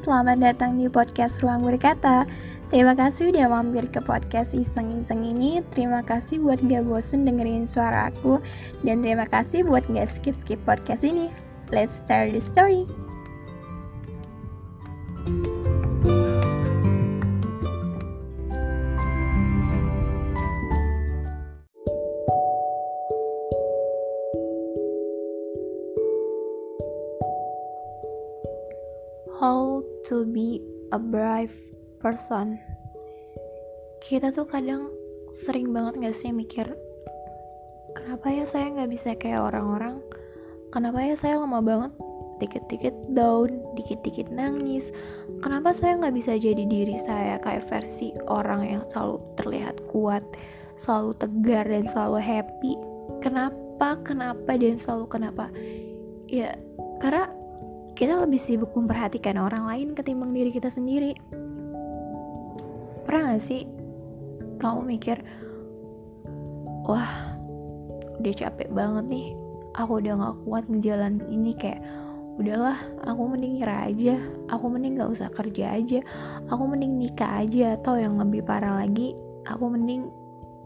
selamat datang di podcast Ruang Berkata. Terima kasih udah mampir ke podcast iseng-iseng ini. Terima kasih buat gak bosen dengerin suara aku. Dan terima kasih buat gak skip-skip podcast ini. Let's start the story a brave person. Kita tuh kadang sering banget gak sih mikir Kenapa ya saya gak bisa kayak orang-orang? Kenapa ya saya lama banget Dikit-dikit down, dikit-dikit nangis? Kenapa saya gak bisa jadi diri saya Kayak versi orang yang selalu terlihat kuat Selalu tegar dan selalu happy? Kenapa, kenapa, dan selalu kenapa? Ya, karena kita lebih sibuk memperhatikan orang lain ketimbang diri kita sendiri. Pernah gak sih kamu mikir, wah udah capek banget nih, aku udah gak kuat ngejalan ini kayak udahlah aku mending nyerah aja aku mending gak usah kerja aja aku mending nikah aja atau yang lebih parah lagi aku mending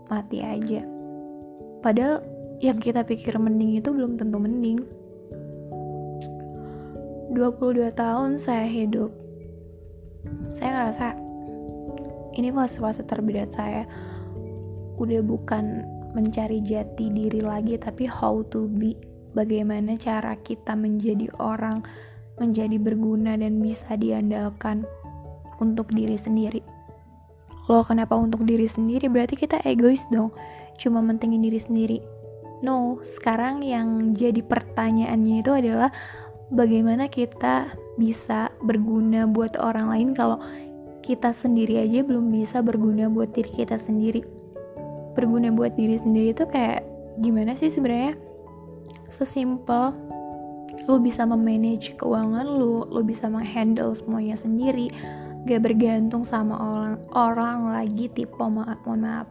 mati aja padahal yang kita pikir mending itu belum tentu mending 22 tahun saya hidup. Saya ngerasa ini fase-fase terberat saya. Udah bukan mencari jati diri lagi tapi how to be. Bagaimana cara kita menjadi orang menjadi berguna dan bisa diandalkan untuk diri sendiri. Loh kenapa untuk diri sendiri? Berarti kita egois dong. Cuma mentingin diri sendiri. No sekarang yang jadi pertanyaannya itu adalah bagaimana kita bisa berguna buat orang lain kalau kita sendiri aja belum bisa berguna buat diri kita sendiri. Berguna buat diri sendiri itu kayak gimana sih sebenarnya? Sesimpel lo bisa memanage keuangan lo lo bisa menghandle semuanya sendiri gak bergantung sama orang orang lagi tipe maaf mohon maaf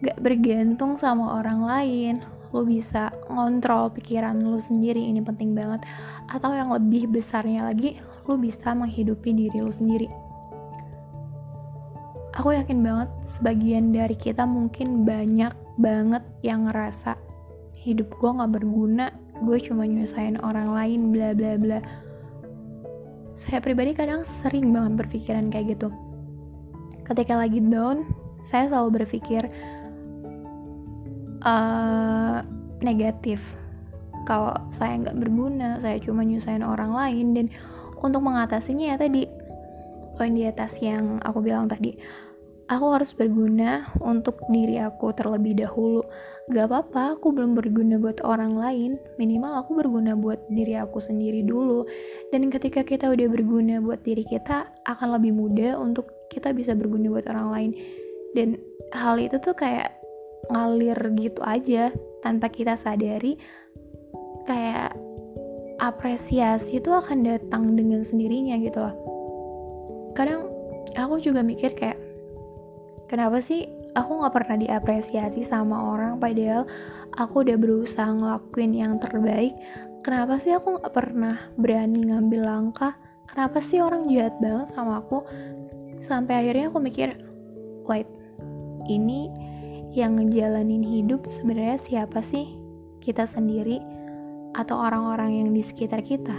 gak bergantung sama orang lain lo bisa ngontrol pikiran lo sendiri ini penting banget. Atau yang lebih besarnya lagi lo bisa menghidupi diri lo sendiri. Aku yakin banget sebagian dari kita mungkin banyak banget yang ngerasa hidup gue gak berguna gue cuma nyusahin orang lain bla bla bla. Saya pribadi kadang sering banget berpikiran kayak gitu. Ketika lagi down saya selalu berpikir uh, negatif. Kalau saya nggak berguna saya cuma nyusahin orang lain. Dan untuk mengatasinya ya tadi poin di atas yang aku bilang tadi aku harus berguna untuk diri aku terlebih dahulu. Gak apa-apa aku belum berguna buat orang lain. Minimal aku berguna buat diri aku sendiri dulu. Dan ketika kita udah berguna buat diri kita akan lebih mudah untuk kita bisa berguna buat orang lain. Dan hal itu tuh kayak ngalir gitu aja tanpa kita sadari kayak apresiasi itu akan datang dengan sendirinya gitu loh. Kadang aku juga mikir kayak kenapa sih aku nggak pernah diapresiasi sama orang padahal aku udah berusaha ngelakuin yang terbaik. Kenapa sih aku nggak pernah berani ngambil langkah? Kenapa sih orang jahat banget sama aku? Sampai akhirnya aku mikir wait ini yang ngejalanin hidup sebenarnya siapa sih? Kita sendiri atau orang-orang yang di sekitar kita?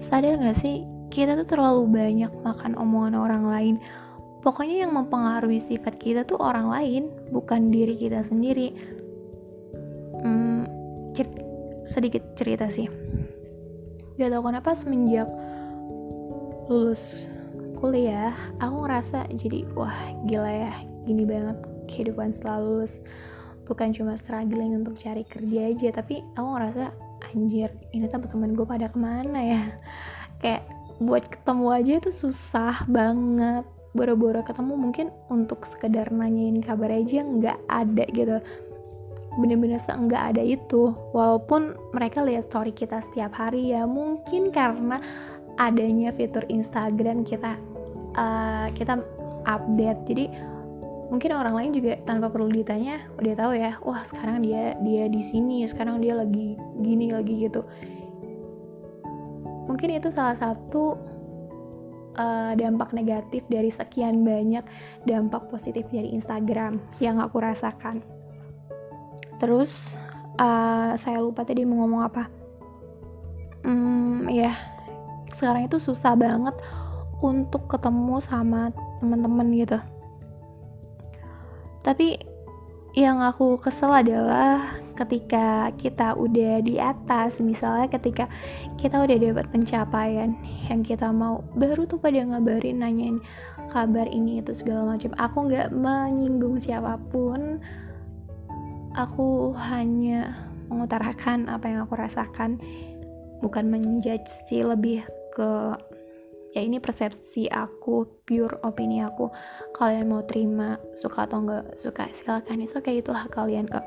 Sadar gak sih, kita tuh terlalu banyak makan omongan orang lain. Pokoknya yang mempengaruhi sifat kita tuh orang lain, bukan diri kita sendiri. Hmm, cer sedikit cerita sih. Gak tau kenapa semenjak lulus kuliah aku ngerasa jadi wah gila ya gini banget kehidupan selalu. Bukan cuma struggling untuk cari kerja aja tapi aku ngerasa anjir ini teman-teman gue pada ke mana ya? Kayak buat ketemu aja itu susah banget. Boro-boro ketemu mungkin untuk sekedar nanyain kabar aja nggak ada gitu. Bener-bener nggak ada itu. Walaupun mereka lihat story kita setiap hari ya mungkin karena adanya fitur Instagram kita uh, kita update jadi mungkin orang lain juga tanpa perlu ditanya udah tahu ya wah sekarang dia dia di sini sekarang dia lagi gini lagi gitu mungkin itu salah satu uh, dampak negatif dari sekian banyak dampak positif dari Instagram yang aku rasakan. Terus uh, saya lupa tadi mau ngomong apa. Hmm, ya sekarang itu susah banget untuk ketemu sama teman-teman gitu. Tapi yang aku kesel adalah ketika kita udah di atas misalnya ketika kita udah dapat pencapaian yang kita mau baru tuh pada ngabarin nanyain kabar ini itu segala macam. Aku nggak menyinggung siapa pun. Aku hanya mengutarakan apa yang aku rasakan. Bukan menjudge sih lebih ke ya ini persepsi aku pure opini aku. Kalian mau terima suka atau enggak suka silakan. Itu kayak itu hak kalian kok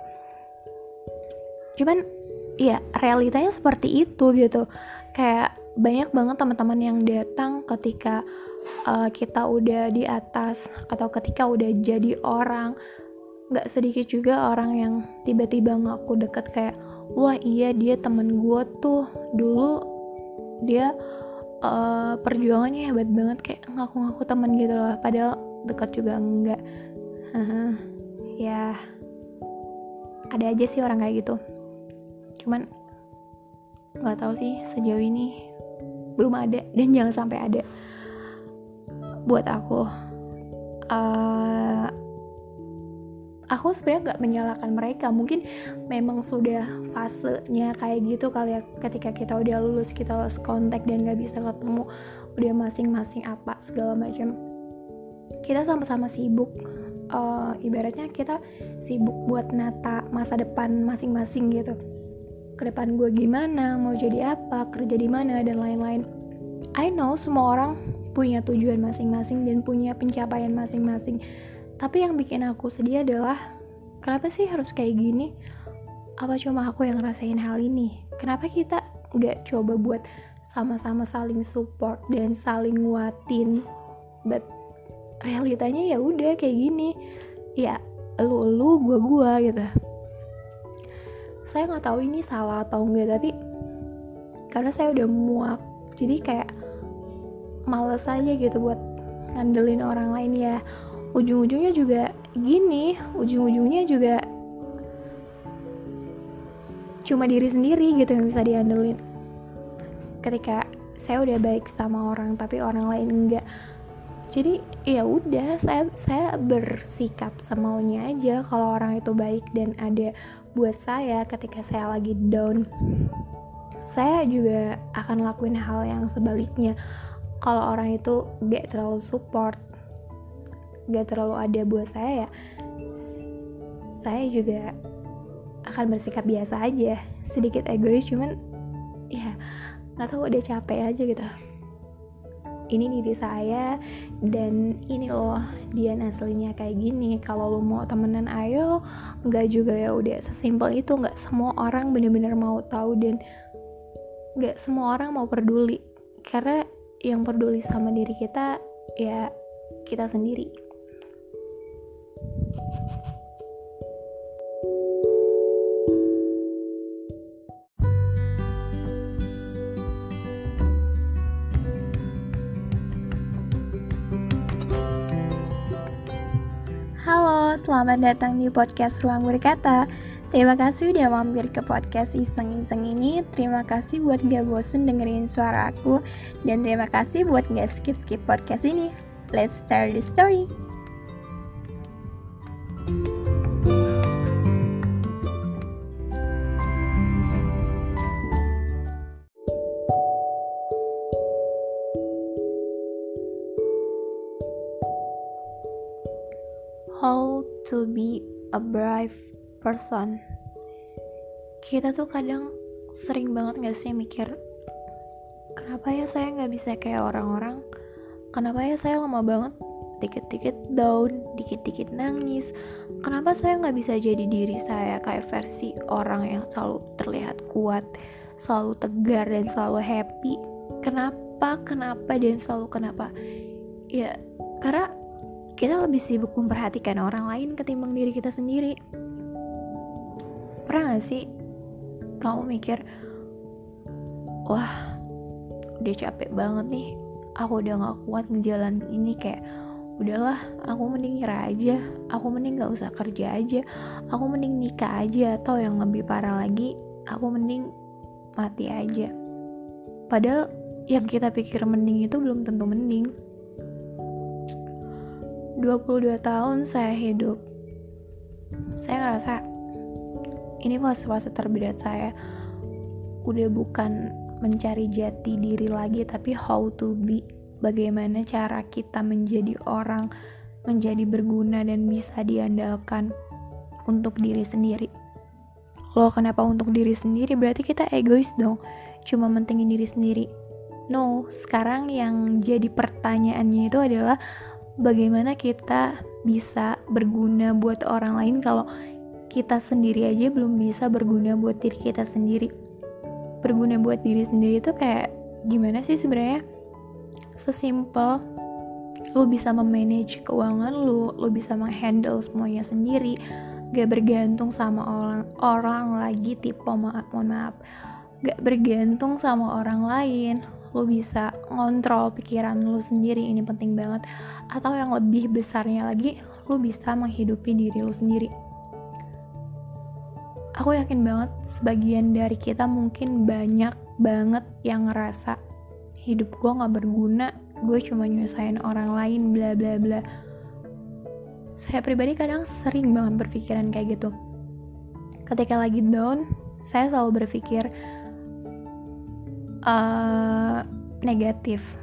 cuman ya realitanya seperti itu gitu. Kayak banyak banget teman-teman yang datang ketika uh, kita udah di atas atau ketika udah jadi orang. Nggak sedikit juga orang yang tiba-tiba ngaku deket kayak wah iya dia temen gue tuh. Dulu dia uh, perjuangannya hebat banget kayak ngaku-ngaku teman gitu loh padahal dekat juga enggak. Ya ada aja sih orang kayak gitu. Cuman nggak tahu sih sejauh ini belum ada dan jangan sampai ada buat aku. Uh, aku sebenarnya nggak menyalahkan mereka. Mungkin memang sudah fasenya kayak gitu kali ya ketika kita udah lulus kita lost kontak dan nggak bisa ketemu udah masing-masing apa segala macam. Kita sama-sama sibuk uh, ibaratnya kita sibuk buat nata masa depan masing-masing gitu. Ke depan gue gimana mau jadi apa kerja di mana dan lain-lain. I know semua orang punya tujuan masing-masing dan punya pencapaian masing-masing tapi yang bikin aku sedih adalah kenapa sih harus kayak gini? Apa cuma aku yang ngerasain hal ini? Kenapa kita nggak coba buat sama-sama saling support dan saling nguatin? But realitanya ya udah kayak gini. Ya lu lu gua gua gitu. Saya nggak tahu ini salah atau enggak tapi karena saya udah muak jadi kayak males aja gitu buat ngandelin orang lain ya ujung-ujungnya juga gini ujung-ujungnya juga cuma diri sendiri gitu yang bisa diandelin. Ketika saya udah baik sama orang tapi orang lain enggak. Jadi ya udah saya saya bersikap semaunya aja kalau orang itu baik dan ada buat saya ketika saya lagi down. Saya juga akan lakuin hal yang sebaliknya. Kalau orang itu gak terlalu support gak terlalu ada buat saya ya saya juga akan bersikap biasa aja sedikit egois cuman ya nggak tahu udah capek aja gitu. Ini diri saya dan ini loh dia aslinya kayak gini. Kalau lo mau temenan ayo. Nggak juga ya udah sesimpel itu. Nggak semua orang bener-bener mau tahu dan nggak semua orang mau peduli. Karena yang peduli sama diri kita ya kita sendiri selamat datang di podcast Ruang Berkata. Terima kasih udah mampir ke podcast iseng-iseng ini. Terima kasih buat gak bosen dengerin suara aku. Dan terima kasih buat gak skip-skip podcast ini. Let's start the story. Brave person kita tuh kadang sering banget gak sih mikir kenapa ya saya gak bisa kayak orang-orang kenapa ya saya lama banget dikit-dikit down, dikit-dikit nangis. Kenapa saya gak bisa jadi diri saya kayak versi orang yang selalu terlihat kuat, selalu tegar dan selalu happy? Kenapa, kenapa dan selalu kenapa? Ya, karena kita lebih sibuk memperhatikan orang lain ketimbang diri kita sendiri. Pernah gak sih kamu mikir, wah, udah capek banget nih. Aku udah gak kuat ngejalan ini kayak udahlah aku mending nyerah aja. Aku mending gak usah kerja aja. Aku mending nikah aja atau yang lebih parah lagi aku mending mati aja. Padahal yang kita pikir mending itu belum tentu mending 22 tahun saya hidup saya ngerasa ini fase-fase terberat saya udah bukan mencari jati diri lagi tapi how to be bagaimana cara kita menjadi orang menjadi berguna dan bisa diandalkan untuk diri sendiri. Loh kenapa untuk diri sendiri? Berarti kita egois dong, cuma mentingin diri sendiri. No, sekarang yang jadi pertanyaannya itu adalah bagaimana kita bisa berguna buat orang lain kalau kita sendiri aja belum bisa berguna buat diri kita sendiri. Berguna buat diri sendiri itu kayak gimana sih sebenarnya? sesimpel lo bisa memanage keuangan lo, lo bisa menghandle semuanya sendiri, gak bergantung sama orang orang lagi tipe maaf mohon maaf, gak bergantung sama orang lain, lo bisa ngontrol pikiran lo sendiri ini penting banget, atau yang lebih besarnya lagi, lo bisa menghidupi diri lo sendiri. Aku yakin banget sebagian dari kita mungkin banyak banget yang ngerasa hidup gue gak berguna gue cuma nyusahin orang lain bla bla bla. Saya pribadi kadang sering banget berpikiran kayak gitu. Ketika lagi down saya selalu berpikir uh, negatif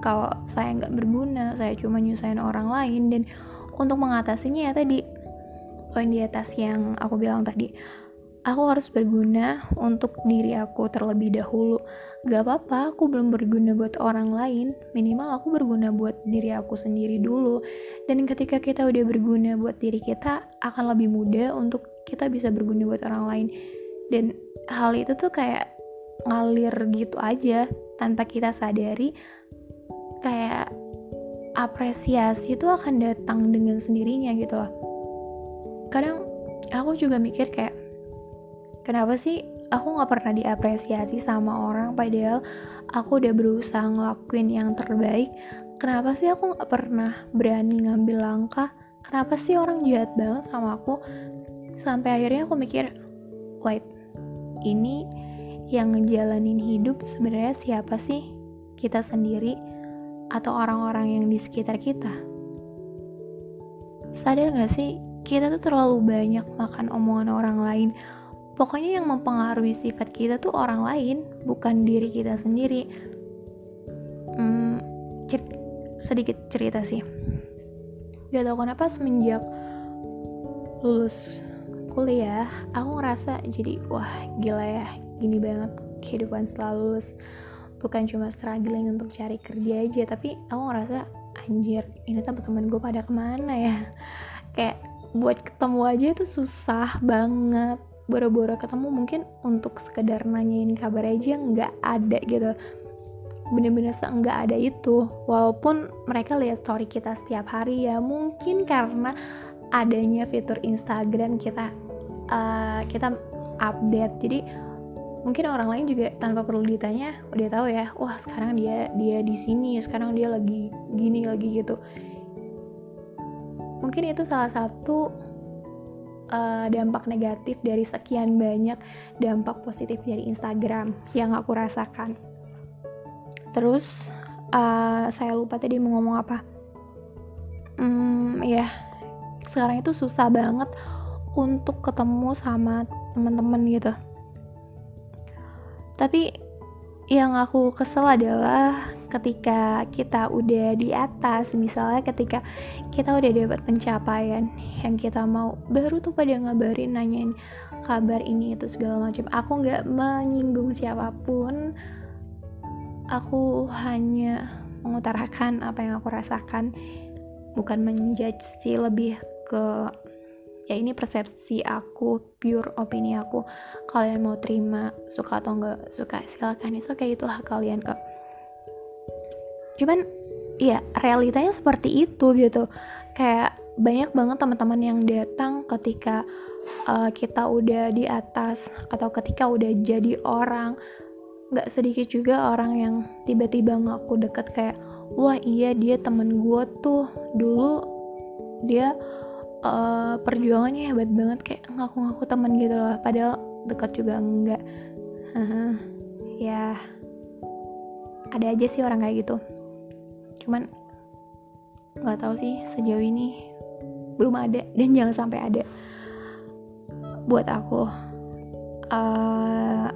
kalau saya nggak berguna saya cuma nyusahin orang lain dan untuk mengatasinya ya tadi poin di atas yang aku bilang tadi aku harus berguna untuk diri aku terlebih dahulu. Gak apa-apa, aku belum berguna buat orang lain. Minimal aku berguna buat diri aku sendiri dulu. Dan ketika kita udah berguna buat diri kita, akan lebih mudah untuk kita bisa berguna buat orang lain. Dan hal itu tuh kayak ngalir gitu aja tanpa kita sadari. Kayak apresiasi itu akan datang dengan sendirinya gitu loh. Kadang aku juga mikir kayak kenapa sih aku gak pernah diapresiasi sama orang padahal aku udah berusaha ngelakuin yang terbaik kenapa sih aku gak pernah berani ngambil langkah kenapa sih orang jahat banget sama aku sampai akhirnya aku mikir wait ini yang ngejalanin hidup sebenarnya siapa sih? Kita sendiri atau orang-orang yang di sekitar kita? Sadar gak sih? Kita tuh terlalu banyak makan omongan orang lain. Pokoknya yang mempengaruhi sifat kita tuh orang lain bukan diri kita sendiri. Hmm, cer sedikit cerita sih. Gak tau kenapa semenjak lulus kuliah aku ngerasa jadi wah gila ya gini banget kehidupan setelah lulus. Bukan cuma struggling untuk cari kerja aja tapi aku ngerasa anjir ini teman-teman gue pada ke mana ya? Kayak buat ketemu aja itu susah banget. Boro-boro ketemu mungkin untuk sekedar nanyain kabar aja nggak ada gitu. Bener-bener seenggak ada itu. Walaupun mereka lihat story kita setiap hari ya mungkin karena adanya fitur Instagram kita uh, kita update jadi mungkin orang lain juga tanpa perlu ditanya udah tahu ya wah sekarang dia dia di sini sekarang dia lagi gini lagi gitu mungkin itu salah satu uh, dampak negatif dari sekian banyak dampak positif dari Instagram yang aku rasakan. Terus uh, saya lupa tadi mau ngomong apa. Hmm, ya sekarang itu susah banget untuk ketemu sama teman-teman gitu. Tapi yang aku kesel adalah ketika kita udah di atas misalnya ketika kita udah dapat pencapaian yang kita mau baru tuh pada ngabarin nanyain kabar ini itu segala macam aku nggak menyinggung siapa pun aku hanya mengutarakan apa yang aku rasakan bukan menjudge sih lebih ke ya ini persepsi aku pure opini aku. Kalian mau terima suka atau nggak suka silakan. Itu kayak itu hak kalian kok cuman ya realitanya seperti itu gitu. Kayak banyak banget teman-teman yang datang ketika uh, kita udah di atas atau ketika udah jadi orang. Nggak sedikit juga orang yang tiba-tiba ngaku deket kayak wah iya dia temen gue tuh. Dulu dia uh, perjuangannya hebat banget kayak ngaku-ngaku temen gitu loh padahal dekat juga enggak. Ya ada aja sih orang kayak gitu. Cuman nggak tahu sih sejauh ini belum ada dan jangan sampai ada. Buat aku uh,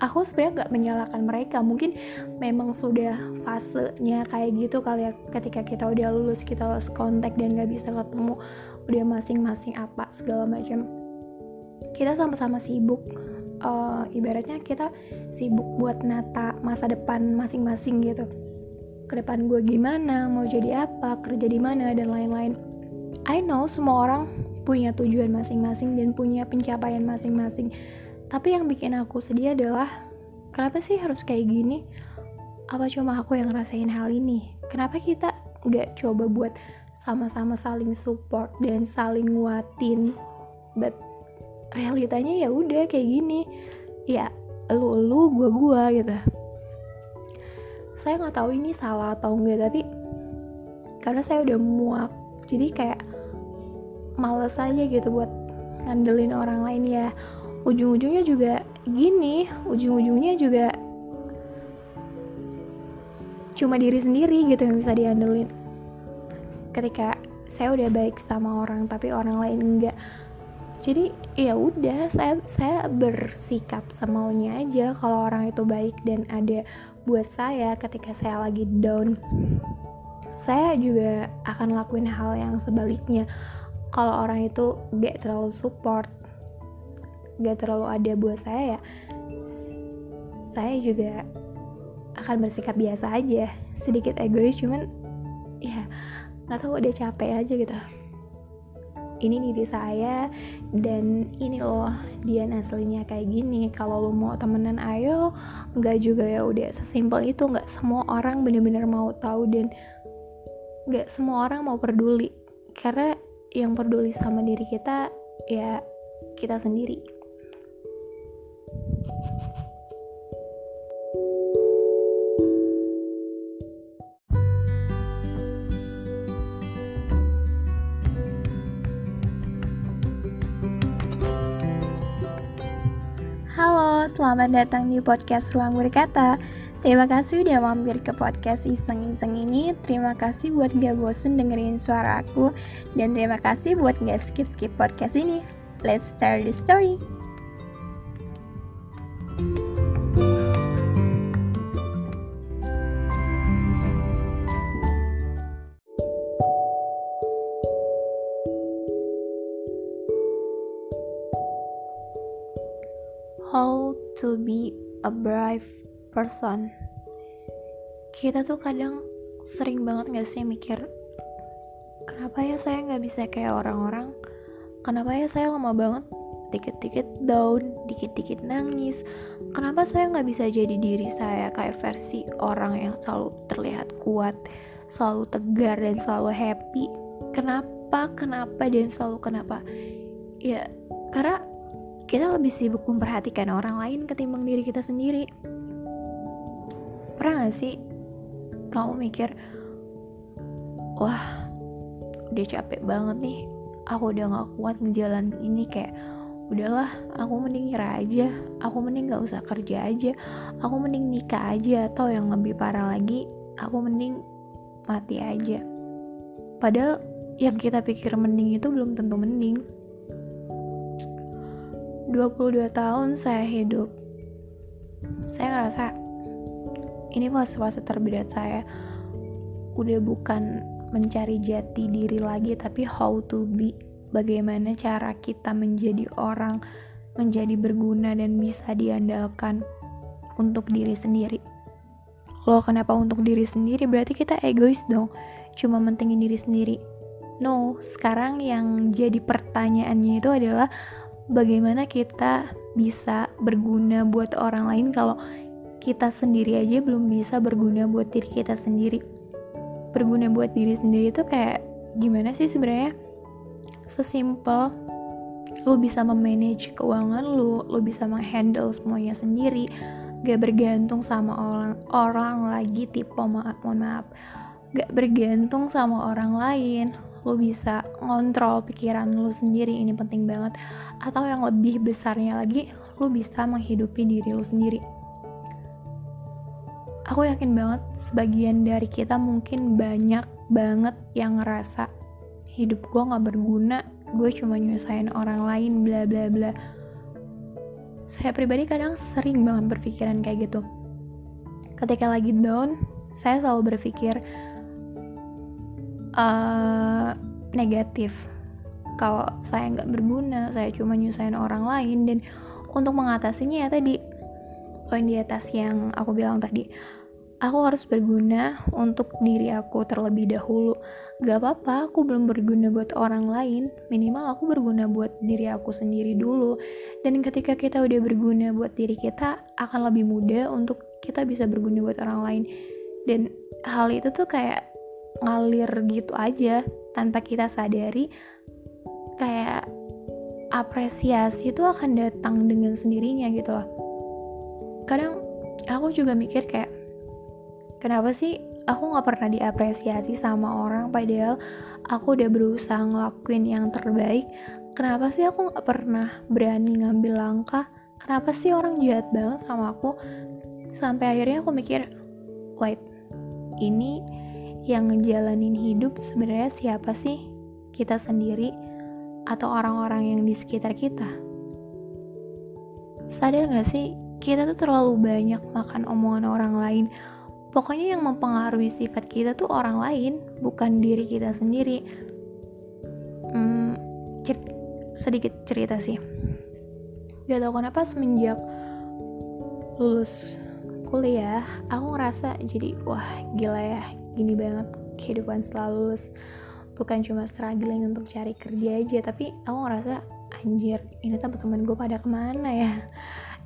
aku sebenarnya nggak menyalahkan mereka. Mungkin memang sudah fasenya kayak gitu kali ya ketika kita udah lulus kita lost kontak dan nggak bisa ketemu udah masing-masing apa segala macam. Kita sama-sama sibuk uh, ibaratnya kita sibuk buat nata masa depan masing-masing gitu. Ke depan gue gimana mau jadi apa kerja di mana dan lain-lain. I know semua orang punya tujuan masing-masing dan punya pencapaian masing-masing tapi yang bikin aku sedih adalah kenapa sih harus kayak gini? Apa cuma aku yang ngerasain hal ini? Kenapa kita nggak coba buat sama-sama saling support dan saling nguatin? But realitanya ya udah kayak gini. Ya lu lu gua gua gitu. Saya nggak tahu ini salah atau enggak tapi karena saya udah muak jadi kayak males aja gitu buat ngandelin orang lain ya ujung-ujungnya juga gini ujung-ujungnya juga cuma diri sendiri gitu yang bisa diandelin. Ketika saya udah baik sama orang tapi orang lain enggak. Jadi ya udah saya saya bersikap semaunya aja kalau orang itu baik dan ada buat saya ketika saya lagi down. Saya juga akan lakuin hal yang sebaliknya. Kalau orang itu gak terlalu support gak terlalu ada buat saya ya saya juga akan bersikap biasa aja sedikit egois cuman ya nggak tahu udah capek aja gitu. Ini diri saya dan ini loh dia aslinya kayak gini. Kalau lo mau temenan ayo. Nggak juga ya udah sesimpel itu. Nggak semua orang bener-bener mau tahu dan nggak semua orang mau peduli. Karena yang peduli sama diri kita ya kita sendiri selamat datang di podcast Ruang Berkata. Terima kasih udah mampir ke podcast iseng-iseng ini. Terima kasih buat gak bosen dengerin suara aku. Dan terima kasih buat gak skip-skip podcast ini. Let's start the story. How to be a brave person kita tuh kadang sering banget gak sih mikir kenapa ya saya gak bisa kayak orang-orang kenapa ya saya lama banget dikit-dikit down, dikit-dikit nangis. Kenapa saya gak bisa jadi diri saya kayak versi orang yang selalu terlihat kuat, selalu tegar dan selalu happy? Kenapa, kenapa dan selalu kenapa? Ya, karena kita lebih sibuk memperhatikan orang lain ketimbang diri kita sendiri. Pernah gak sih kamu mikir, wah udah capek banget nih, aku udah gak kuat ngejalan ini kayak udahlah aku mending nyerah aja. Aku mending gak usah kerja aja. Aku mending nikah aja. Atau yang lebih parah lagi aku mending mati aja. Padahal yang kita pikir mending itu belum tentu mending 22 tahun saya hidup. Saya ngerasa ini fase-fase terberat saya. Udah bukan mencari jati diri lagi tapi how to be. Bagaimana cara kita menjadi orang menjadi berguna dan bisa diandalkan untuk diri sendiri. Loh kenapa untuk diri sendiri? Berarti kita egois dong. Cuma mentingin diri sendiri. No sekarang yang jadi pertanyaannya itu adalah bagaimana kita bisa berguna buat orang lain kalau kita sendiri aja belum bisa berguna buat diri kita sendiri. Berguna buat diri sendiri itu kayak gimana sih sebenarnya? Sesimpel lo bisa memanage keuangan lo lo bisa menghandle semuanya sendiri gak bergantung sama orang orang lagi tipe maaf mohon maaf gak bergantung sama orang lain lo bisa ngontrol pikiran lo sendiri ini penting banget. Atau yang lebih besarnya lagi lo bisa menghidupi diri lo sendiri. Aku yakin banget sebagian dari kita mungkin banyak banget yang ngerasa hidup gue gak berguna gue cuma nyusahin orang lain bla bla bla. Saya pribadi kadang sering banget berpikiran kayak gitu. Ketika lagi down saya selalu berpikir uh, negatif. Kalau saya nggak berguna saya cuma nyusahin orang lain. Dan untuk mengatasinya ya tadi poin di atas yang aku bilang tadi aku harus berguna untuk diri aku terlebih dahulu. Gak apa-apa aku belum berguna buat orang lain. Minimal aku berguna buat diri aku sendiri dulu. Dan ketika kita udah berguna buat diri kita akan lebih mudah untuk kita bisa berguna buat orang lain. Dan hal itu tuh kayak ngalir gitu aja tanpa kita sadari kayak apresiasi itu akan datang dengan sendirinya gitu loh. Kadang aku juga mikir kayak kenapa sih aku nggak pernah diapresiasi sama orang padahal aku udah berusaha ngelakuin yang terbaik. Kenapa sih aku nggak pernah berani ngambil langkah? Kenapa sih orang jahat banget sama aku? Sampai akhirnya aku mikir wait ini yang ngejalanin hidup sebenarnya siapa sih? Kita sendiri atau orang-orang yang di sekitar kita? Sadar gak sih, kita tuh terlalu banyak makan omongan orang lain. Pokoknya yang mempengaruhi sifat kita tuh orang lain, bukan diri kita sendiri. Hmm, cer sedikit cerita sih. Gak tau kenapa semenjak lulus kuliah, aku ngerasa jadi wah gila ya, gini banget kehidupan selalu. Bukan cuma struggling untuk cari kerja aja tapi aku ngerasa anjir ini teman-teman gue pada ke mana ya?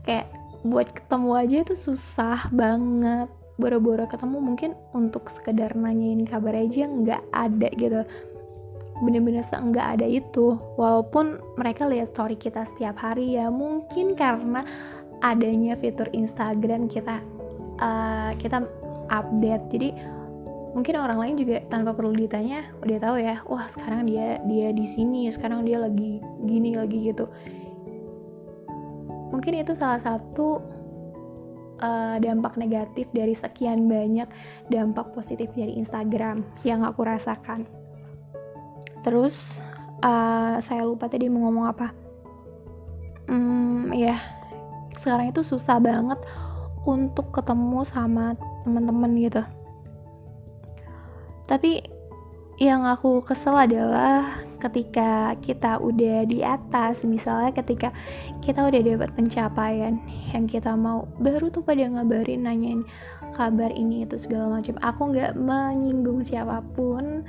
Kayak buat ketemu aja itu susah banget. Boro-boro ketemu mungkin untuk sekedar nanyain kabar aja nggak ada gitu. Bener-bener nggak ada itu. Walaupun mereka lihat story kita setiap hari ya mungkin karena adanya fitur Instagram kita uh, kita update. Jadi mungkin orang lain juga tanpa perlu ditanya udah tahu ya wah sekarang dia dia di sini sekarang dia lagi gini lagi gitu. Mungkin itu salah satu uh, dampak negatif dari sekian banyak dampak positif dari Instagram yang aku rasakan. Terus uh, saya lupa tadi mau ngomong apa. Hmm ya sekarang itu susah banget untuk ketemu sama teman-teman gitu. Tapi yang aku kesel adalah ketika kita udah di atas. Misalnya ketika kita udah dapat pencapaian yang kita mau baru tuh pada ngabarin nanyain kabar ini itu segala macam. Aku nggak menyinggung siapa pun.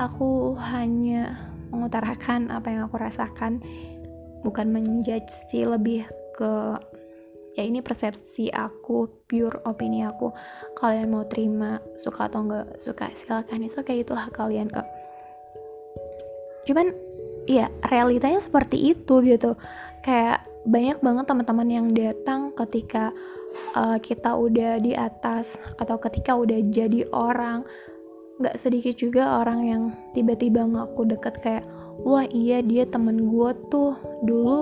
Aku hanya mengutarakan apa yang aku rasakan. Bukan menjudge sih lebih ke ya ini persepsi aku pure opini aku. Kalian mau terima suka atau enggak suka silakan. Itu kayak itu hak kalian kak. Cuman ya realitanya seperti itu gitu. Kayak banyak banget teman-teman yang datang ketika uh, kita udah di atas atau ketika udah jadi orang. Nggak sedikit juga orang yang tiba-tiba ngaku deket kayak wah iya dia temen gue tuh. Dulu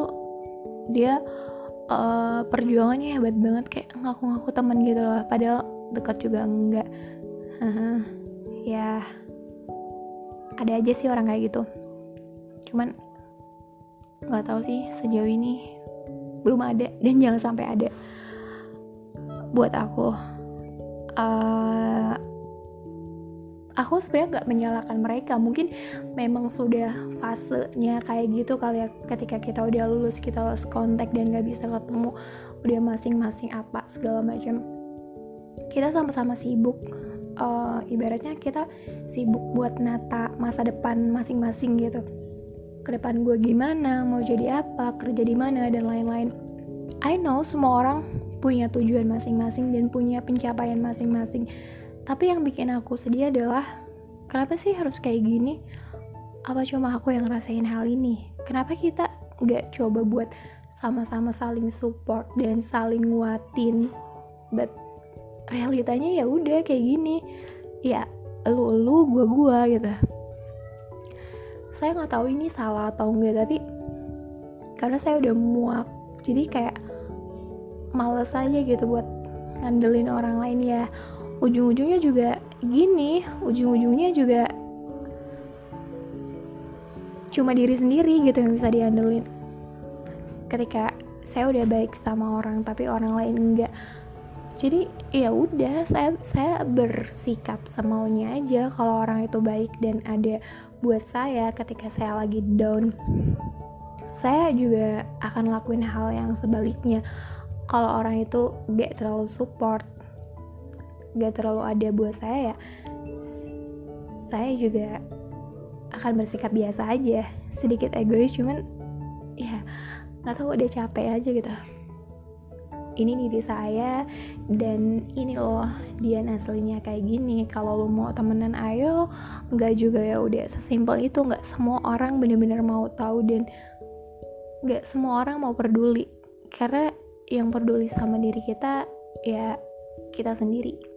dia uh, perjuangannya hebat banget kayak ngaku-ngaku teman gitu loh padahal dekat juga enggak. Uh, ya ada aja sih orang kayak gitu. Cuman nggak tahu sih sejauh ini belum ada dan jangan sampai ada. Buat aku uh, aku sebenarnya nggak menyalahkan mereka. Mungkin memang sudah fasenya kayak gitu kali ya ketika kita udah lulus kita lost kontak dan nggak bisa ketemu udah masing-masing apa segala macam. Kita sama-sama sibuk uh, ibaratnya kita sibuk buat nata masa depan masing-masing gitu. Ke depan gue gimana mau jadi apa kerja di mana dan lain-lain. I know semua orang punya tujuan masing-masing dan punya pencapaian masing-masing tapi yang bikin aku sedih adalah kenapa sih harus kayak gini? Apa cuma aku yang ngerasain hal ini? Kenapa kita nggak coba buat sama-sama saling support dan saling nguatin? But realitanya ya udah kayak gini. Ya lu lu gua gua gitu. Saya nggak tahu ini salah atau enggak tapi karena saya udah muak jadi kayak males aja gitu buat ngandelin orang lain ya ujung-ujungnya juga gini ujung-ujungnya juga cuma diri sendiri gitu yang bisa diandelin. Ketika saya udah baik sama orang tapi orang lain enggak. Jadi ya udah saya saya bersikap semaunya aja kalau orang itu baik dan ada buat saya ketika saya lagi down. Saya juga akan lakuin hal yang sebaliknya. Kalau orang itu gak terlalu support gak terlalu ada buat saya ya saya juga akan bersikap biasa aja sedikit egois cuman ya nggak tahu udah capek aja gitu. Ini diri saya dan ini loh dia aslinya kayak gini. Kalau lo mau temenan ayo. Nggak juga ya udah sesimpel itu. Nggak semua orang bener-bener mau tahu dan nggak semua orang mau peduli. Karena yang peduli sama diri kita ya kita sendiri